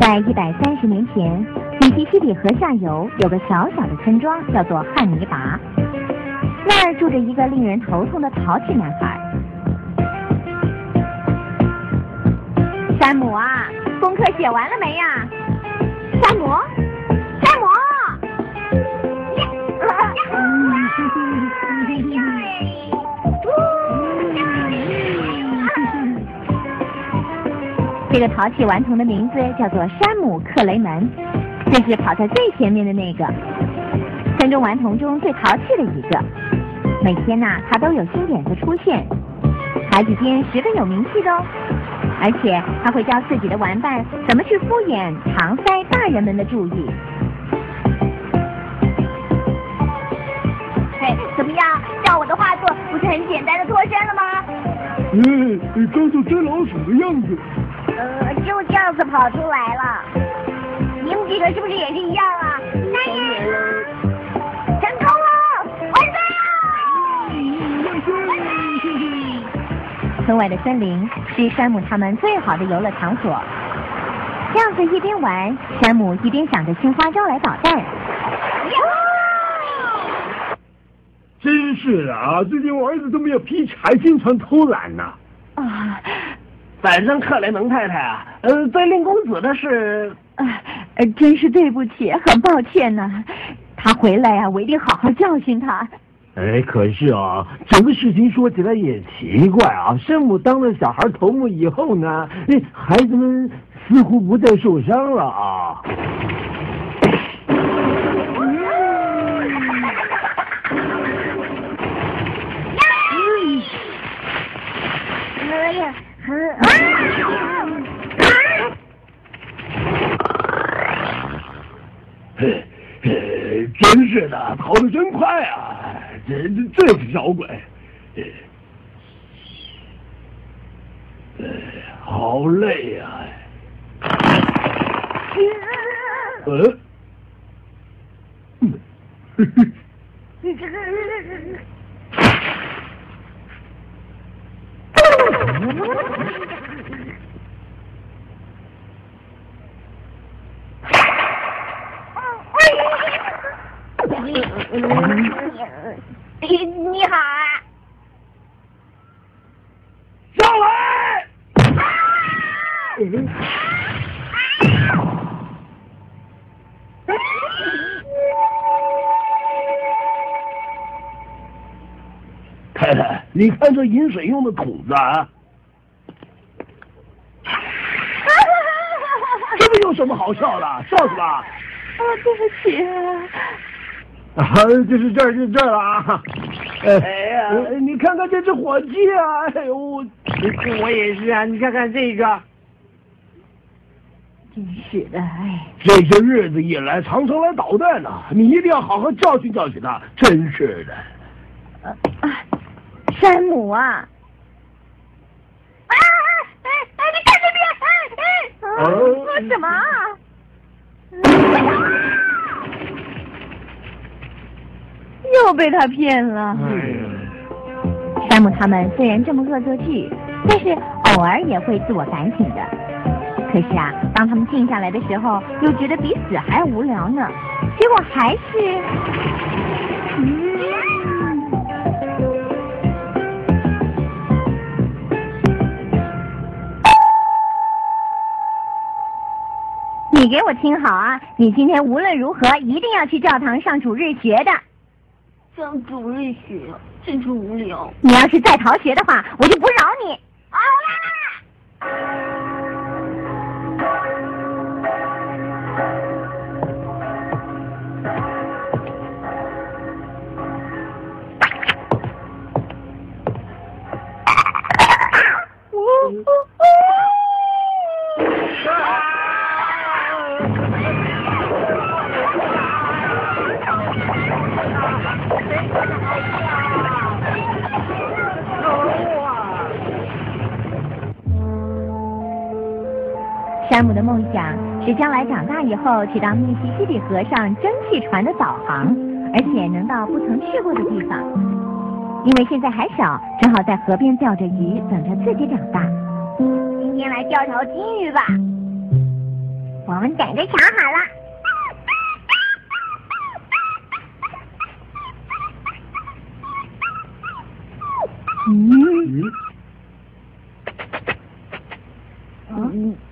在一百三十年前，密西西比河下游有个小小的村庄，叫做汉尼拔。那儿住着一个令人头痛的淘气男孩。山姆啊，功课写完了没呀？这个淘气顽童的名字叫做山姆·克雷门，这是跑在最前面的那个，村中顽童中最淘气的一个。每天呐，他都有新点子出现，孩子间十分有名气的哦。而且他会教自己的玩伴怎么去敷衍、搪塞大人们的注意。哎，怎么样？照我的画作，不是很简单的脱身了吗？嗯，你装作追老鼠的样子。呃，就这样子跑出来了。你们几个是不是也是一样啊？当然了，成功了，完成！村外的森林是山姆他们最好的游乐场所。这样子一边玩，山姆一边想着青花招来捣蛋。真是的啊，最近我儿子都没有劈柴，经常偷懒呢。啊。反正克雷蒙太太啊，呃，对令公子的事，呃，真是对不起，很抱歉呢。他回来呀，我一定好好教训他。哎，可是啊，整个事情说起来也奇怪啊。生母当了小孩头目以后呢，孩子们似乎不再受伤了啊。哎呀！啊！嘿，真是的，跑得真快啊！这这这是小鬼，好累呀！呃，你你好啊！上来！太太，你看这饮水用的桶子啊，这个有什么好笑的？笑什么？啊，对不起。啊，就是这儿，就这儿了啊！哎呀，你看看这只火鸡啊！哎呦，我也是啊！你看看这个，真是的，哎，这些日子以来，常常来捣蛋呢，你一定要好好教训教训他！真是的。啊，山姆啊！啊哎哎，你干什么呀！哎哎，说什么？又被他骗了。山姆他们虽然这么恶作剧，但是偶尔也会自我反省的。可是啊，当他们静下来的时候，又觉得比死还无聊呢。结果还是……你给我听好啊！你今天无论如何一定要去教堂上主日学的。上主日学真是无聊。你要是再逃学的话，我就不饶你。山姆的梦想是将来长大以后去当密西西比河上蒸汽船的导航，而且能到不曾去过的地方。因为现在还小，只好在河边钓着鱼，等着自己长大。今天来钓条金鱼吧，我们等着瞧好了。嗯嗯。来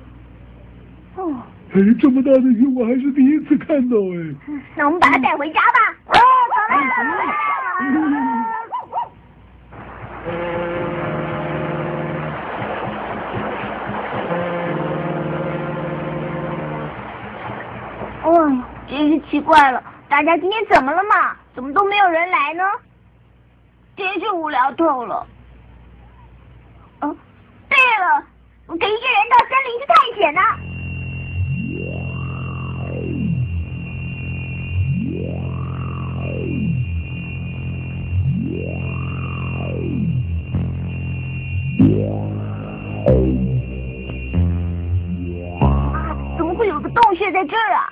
哦，哎，这么大的鱼我还是第一次看到哎。那我们把它带回家吧。哎呀，真是奇怪了，大家今天怎么了嘛？怎么都没有人来呢？真是无聊透了。洞穴在这儿啊？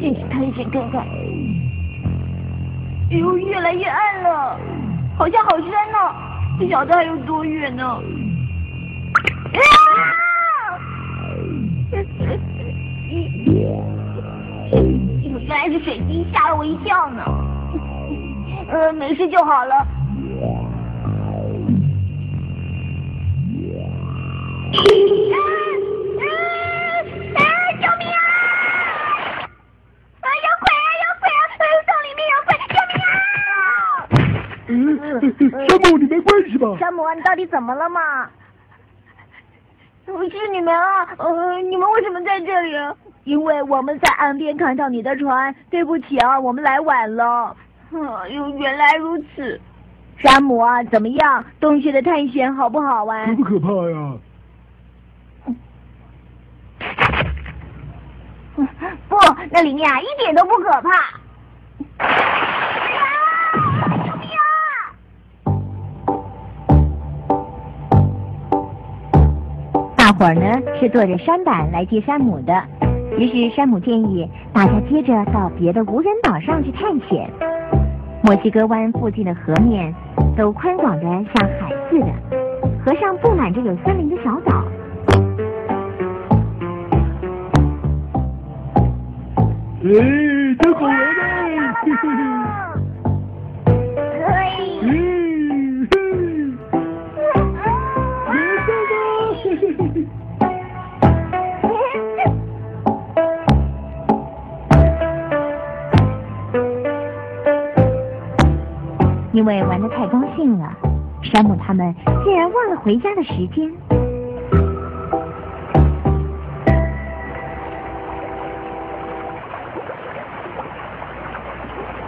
进去探险看看。哎呦，越来越暗了，好像好深呢、不晓得还有多远呢。啊！原来是水晶，吓了我一跳呢。呃，没事就好了。啊啊啊！救命啊！啊，有鬼啊，有鬼啊！呃洞里面有鬼，救命啊！嗯，山姆，你没关系吧？山姆，你到底怎么了嘛？是你们啊！呃，你们为什么在这里？啊因为我们在岸边看到你的船，对不起啊，我们来晚了。哎呦，原来如此。山姆啊，怎么样？洞穴的探险好不好玩？可不可怕呀？不，那里面啊一点都不可怕。啊！救命啊！大伙儿呢是坐着山板来接山姆的，于是山姆建议大家接着到别的无人岛上去探险。墨西哥湾附近的河面都宽广的像海似的，河上布满着有森林的小岛。哎，真好玩呢！为玩得太高兴了，山姆他们竟然忘了回家的时间。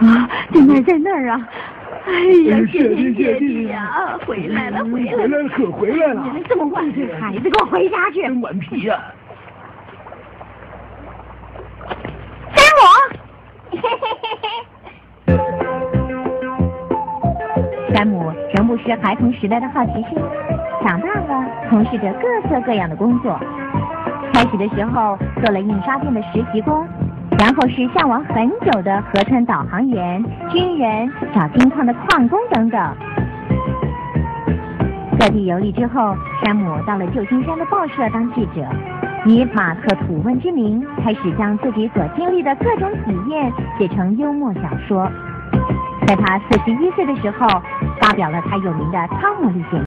啊，在那儿，在那儿啊！哎呀，哎谢天谢谢谢地地呀，回来了，回来了！回来了，可回来了！这么晚，孩子，给我回家去！真顽皮呀！山山姆仍不失孩童时代的好奇心，长大了从事着各色各样的工作。开始的时候做了印刷店的实习工，然后是向往很久的河川导航员、军人、找金矿的矿工等等。各地游历之后，山姆到了旧金山的报社当记者，以马克吐温之名，开始将自己所经历的各种体验写成幽默小说。在他四十一岁的时候，发表了他有名的《汤姆历险》。